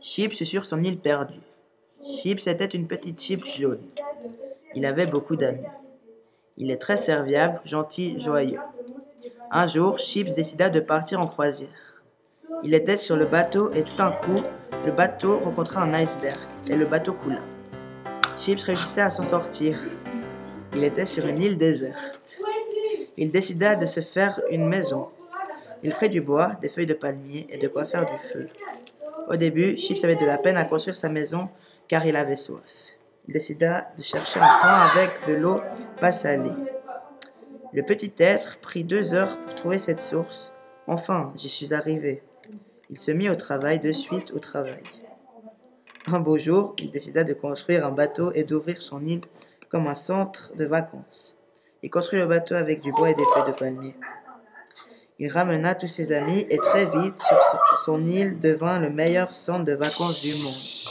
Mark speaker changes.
Speaker 1: Chips sur son île perdue. Chips était une petite chips jaune. Il avait beaucoup d'amis. Il est très serviable, gentil, joyeux. Un jour, Chips décida de partir en croisière. Il était sur le bateau et tout d'un coup, le bateau rencontra un iceberg et le bateau coula. Chips réussissait à s'en sortir. Il était sur une île déserte. Il décida de se faire une maison. Il prit du bois, des feuilles de palmier et de quoi faire du feu. Au début, Chips avait de la peine à construire sa maison car il avait soif. Il décida de chercher un point avec de l'eau pas salée. Le petit être prit deux heures pour trouver cette source. Enfin, j'y suis arrivé. Il se mit au travail de suite au travail. Un beau jour, il décida de construire un bateau et d'ouvrir son île comme un centre de vacances. Il construit le bateau avec du bois et des feuilles de palmier. Il ramena tous ses amis et très vite, sur son île devint le meilleur centre de vacances du monde.